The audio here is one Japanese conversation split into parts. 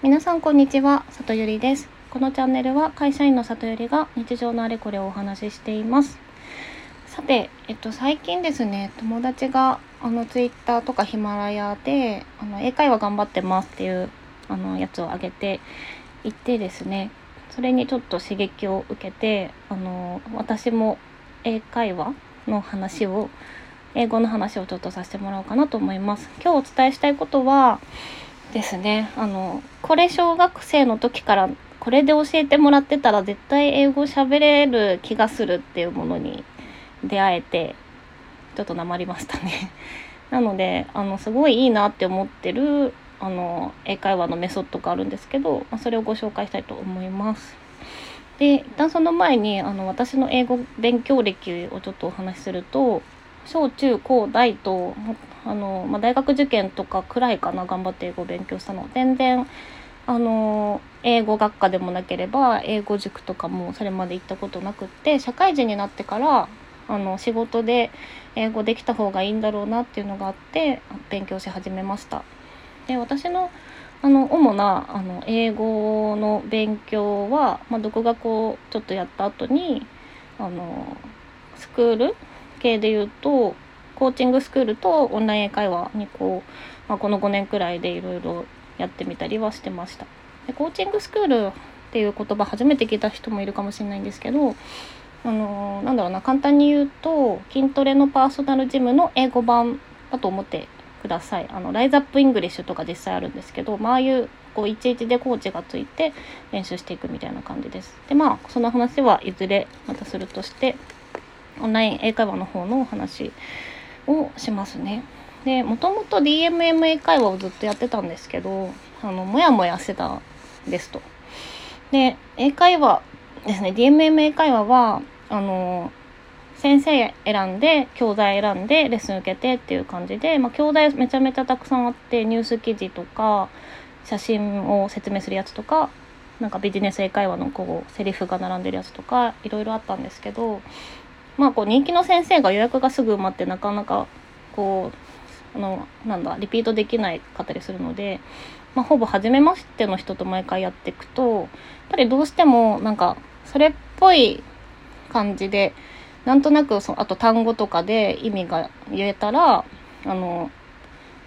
皆さんこんにちは里ゆりですこのチャンネルは会社員の里ゆりが日常のあれこれをお話ししていますさて、えっと、最近ですね友達があのツイッターとかヒマラヤであの英会話頑張ってますっていうあのやつを上げていてですねそれにちょっと刺激を受けてあの私も英会話の話を英語の話をちょっとさせてもらおうかなと思います。今日お伝えしたいことはですねあのこれ小学生の時からこれで教えてもらってたら絶対英語喋れる気がするっていうものに出会えてちょっとなまりましたね なのであのすごいいいなって思ってるあの英会話のメソッドがあるんですけど、まあ、それをご紹介したいと思います。で一旦その前にあの私の英語勉強歴をちょっとお話しすると小中高大とあの、まあ、大学受験とかくらいかな頑張って英語を勉強したの全然あの英語学科でもなければ英語塾とかもそれまで行ったことなくって社会人になってからあの仕事で英語できた方がいいんだろうなっていうのがあって勉強し始めました。で私のあの主なあの英語の勉強は、まあ、独学をちょっとやった後にあのスクール系で言うとコーチングスクールとオンライン英会話にこう、まあ、この5年くらいでいろいろやってみたりはしてました。でコーチングスクールっていう言葉初めて聞いた人もいるかもしれないんですけどあのなんだろうな簡単に言うと筋トレのパーソナルジムの英語版だと思ってください。あの RIZAP ENGLISH とか実際あるんですけど、まああいうこう11でコーチがついて練習していくみたいな感じです。でまあその話はいずれまたするとしてオンライン英会話の方のお話をしますね。でもともと DMM 英会話をずっとやってたんですけどあのモヤモヤしてたんですと。で英会話ですね DMM 英会話はあの先生選んで教材選んでレッスン受けてっていう感じで、まあ、教材めちゃめちゃたくさんあってニュース記事とか写真を説明するやつとかなんかビジネス英会話のこうセリフが並んでるやつとかいろいろあったんですけどまあこう人気の先生が予約がすぐ埋まってなかなかこうあのなんだリピートできないかったりするので、まあ、ほぼ初めましての人と毎回やっていくとやっぱりどうしてもなんかそれっぽい感じでなんとなくそあと単語とかで意味が言えたらあの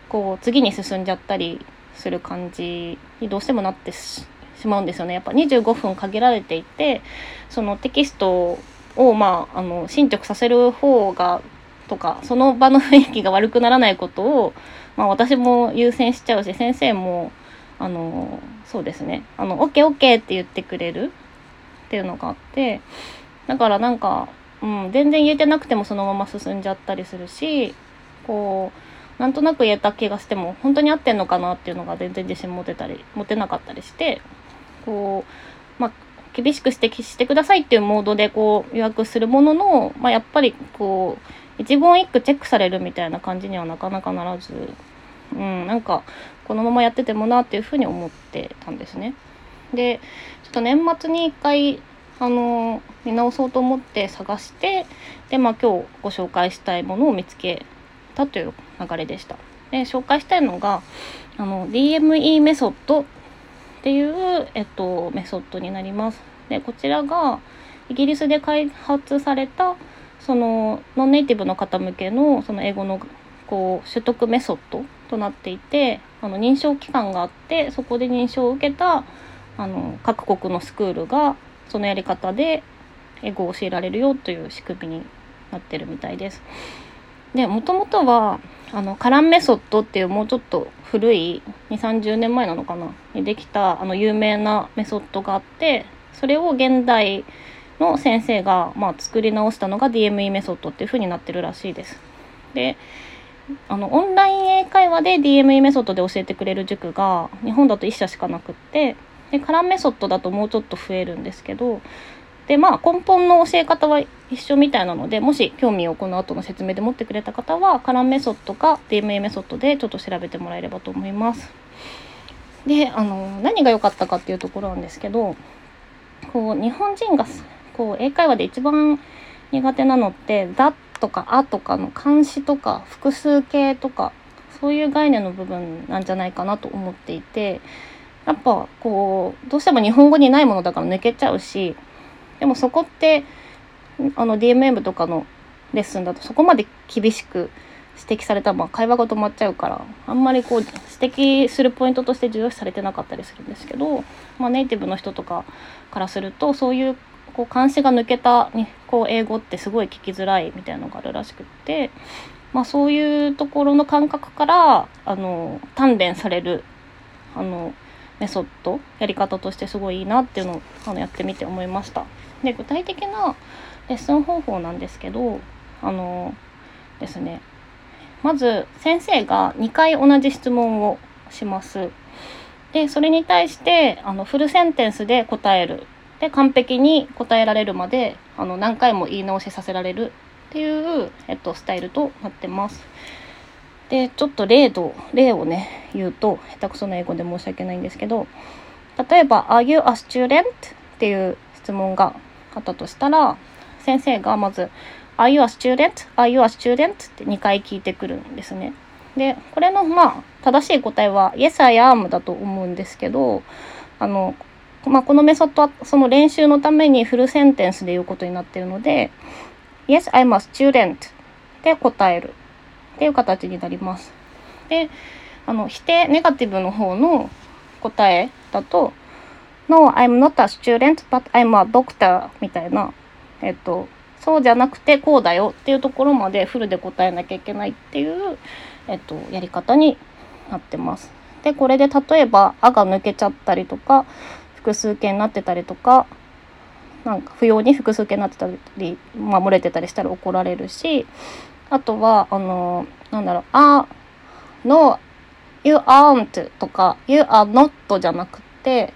こう次に進んじゃったりする感じにどうしてもなってしまうんですよね。やっぱ25分限られていてそのテキストを、まあ、あの進捗させる方がとかその場の雰囲気が悪くならないことを、まあ、私も優先しちゃうし先生もあのそうですね。あの OKOK って言ってくれるっていうのがあってだからなんか、うん、全然言えてなくてもそのまま進んじゃったりするしこうなんとなく言えた気がしても本当に合ってんのかなっていうのが全然自信持てたり持てなかったりしてこうまあ厳しく指摘してくださいっていうモードでこう予約するものの、まあ、やっぱりこう一言一句チェックされるみたいな感じにはなかなかならず、うん、なんかこのままやっててもなっていうふうに思ってたんですね。でちょっと年末に一回あの見直そうと思って探してで、まあ、今日ご紹介したいものを見つけたという流れでした。で紹介したいのがあの DME メソッドっていう、えっと、メソッドになります。でこちらがイギリスで開発されたそのノンネイティブの方向けのその英語のこう取得メソッドとなっていてあの認証機関があってそこで認証を受けたあの各国のスクールがそのやり方で英語を教えられるよという仕組みになってるみたいです。でもともとはあのカランメソッドっていうもうちょっと古い2 3 0年前なのかな？にできたあの有名なメソッドがあってそれを現代の先生が、まあ、作り直したのが DME メソッドっていう風になってるらしいです。であのオンライン英会話で DME メソッドで教えてくれる塾が日本だと1社しかなくってでカランメソッドだともうちょっと増えるんですけどでまあ根本の教え方は一緒みたいなのでもし興味をこの後の説明で持ってくれた方はカランメソッドか DMA メソッドでちょっと調べてもらえればと思います。であの何が良かったかっていうところなんですけどこう日本人がこう英会話で一番苦手なのって「だ」とか「あ」とかの漢詞とか複数形とかそういう概念の部分なんじゃないかなと思っていてやっぱこうどうしても日本語にないものだから抜けちゃうしでもそこってあの DMM とかのレッスンだとそこまで厳しく指摘されたらまあ会話が止まっちゃうからあんまりこう指摘するポイントとして重要視されてなかったりするんですけど、まあ、ネイティブの人とかからするとそういうこう監視が抜けたにこう英語ってすごい聞きづらいみたいなのがあるらしくって、まあ、そういうところの感覚からあの鍛錬されるあのメソッドやり方としてすごいいいなっていうのをあのやってみて思いました。で具体的なレッスン方法なんですけどあのですねまず先生が2回同じ質問をします。でそれに対してあのフルセンテンスで答えるで完璧に答えられるまであの何回も言い直しさせられるっていう、えっと、スタイルとなってます。でちょっと例と例をね言うと下手くそな英語で申し訳ないんですけど例えば「Are you a student?」っていう質問があったとしたら先生がまず「Are you a student? Are you a student?」って2回聞いてくるんですね。でこれのまあ正しい答えは「Yes I am」だと思うんですけどあのまあ、このメソッドはその練習のためにフルセンテンスで言うことになっているので Yes, I'm a student で答えるっていう形になります。で、あの否定ネガティブの方の答えだと No, I'm not a student, but I'm a doctor みたいな、えっと、そうじゃなくてこうだよっていうところまでフルで答えなきゃいけないっていう、えっと、やり方になってます。で、これで例えば「あ」が抜けちゃったりとか複数形になってたりとかなんか不要に複数形になってたり、まあ、漏れてたりしたら怒られるしあとはあのなんだろう「あ」の「you aren't」とか「you are not」じゃなくて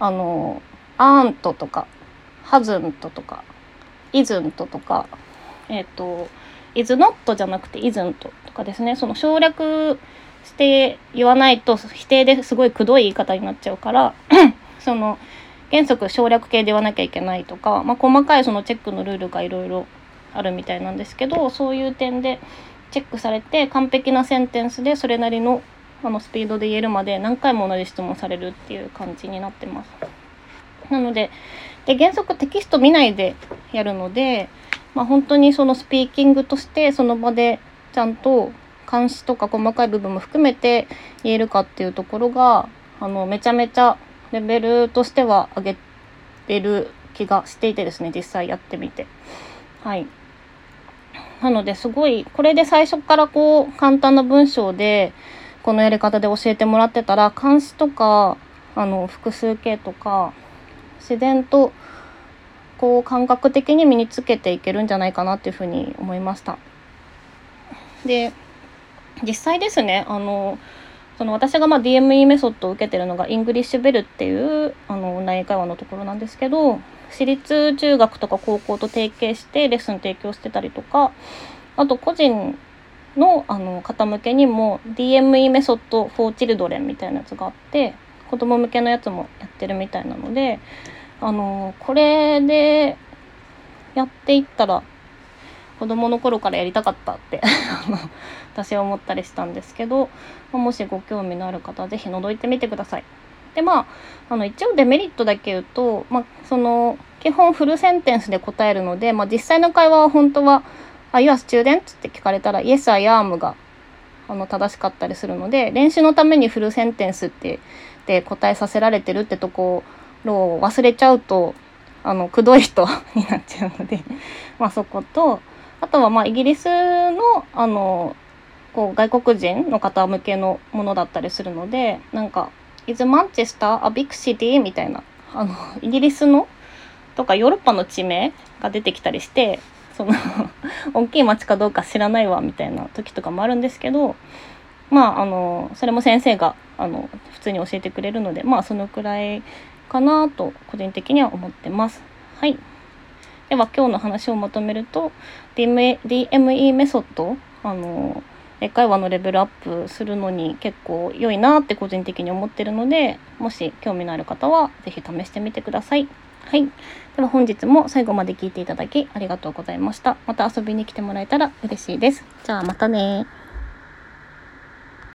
あの「aren't」とか「hasn't」とか「isn't」とかえっ、ー、と「is not」じゃなくて「isn't」とかですね。その省略して言わないと否定ですごいくどい言い方になっちゃうから その原則省略形で言わなきゃいけないとか、まあ、細かいそのチェックのルールがいろいろあるみたいなんですけどそういう点でチェックされて完璧なセンテンスでそれなりのあのスピードで言えるまで何回も同じ質問されるっていう感じになってます。なのでで原則テキスト見ないでやるので、まあ、本当にそのスピーキングとしてその場でちゃんと監視とか細かい部分も含めて言えるかっていうところがあのめちゃめちゃレベルとしては上げてる気がしていてですね実際やってみてはいなのですごいこれで最初からこう簡単な文章でこのやり方で教えてもらってたら監視とかあの複数形とか自然とこう感覚的に身につけていけるんじゃないかなっていうふうに思いました。で実際ですねあのその私がま DME メソッドを受けてるのが English Bell っていうあのオンライン会話のところなんですけど私立中学とか高校と提携してレッスン提供してたりとかあと個人のあの方向けにも DME メソッド for children みたいなやつがあって子供向けのやつもやってるみたいなのであのこれでやっていったら子供の頃からやりたかったって 私は思ったりしたんですけどもしご興味のある方は是非覗いてみてください。でまああの一応デメリットだけ言うと、まあ、その基本フルセンテンスで答えるので、まあ、実際の会話は本当は「Are you a student?」って聞かれたら「Yes, I am」があの正しかったりするので練習のためにフルセンテンスってで答えさせられてるってところを忘れちゃうとあのくどい人 になっちゃうので まあそことあとはまあイギリスのあのこう外国人の方向けのものだったりするのでなんか「Is Manchester a big city?」みたいなあのイギリスのとかヨーロッパの地名が出てきたりしてその 大きい町かどうか知らないわみたいな時とかもあるんですけどまああのそれも先生があの普通に教えてくれるのでまあそのくらいかなと個人的には思ってます。はいでは今日の話をまとめると DME, メソッドあの英会話のレベルアップするのに結構良いなって個人的に思ってるのでもし興味のある方は是非試してみてください。はい。では本日も最後まで聞いていただきありがとうございました。また遊びに来てもらえたら嬉しいです。じゃあまたね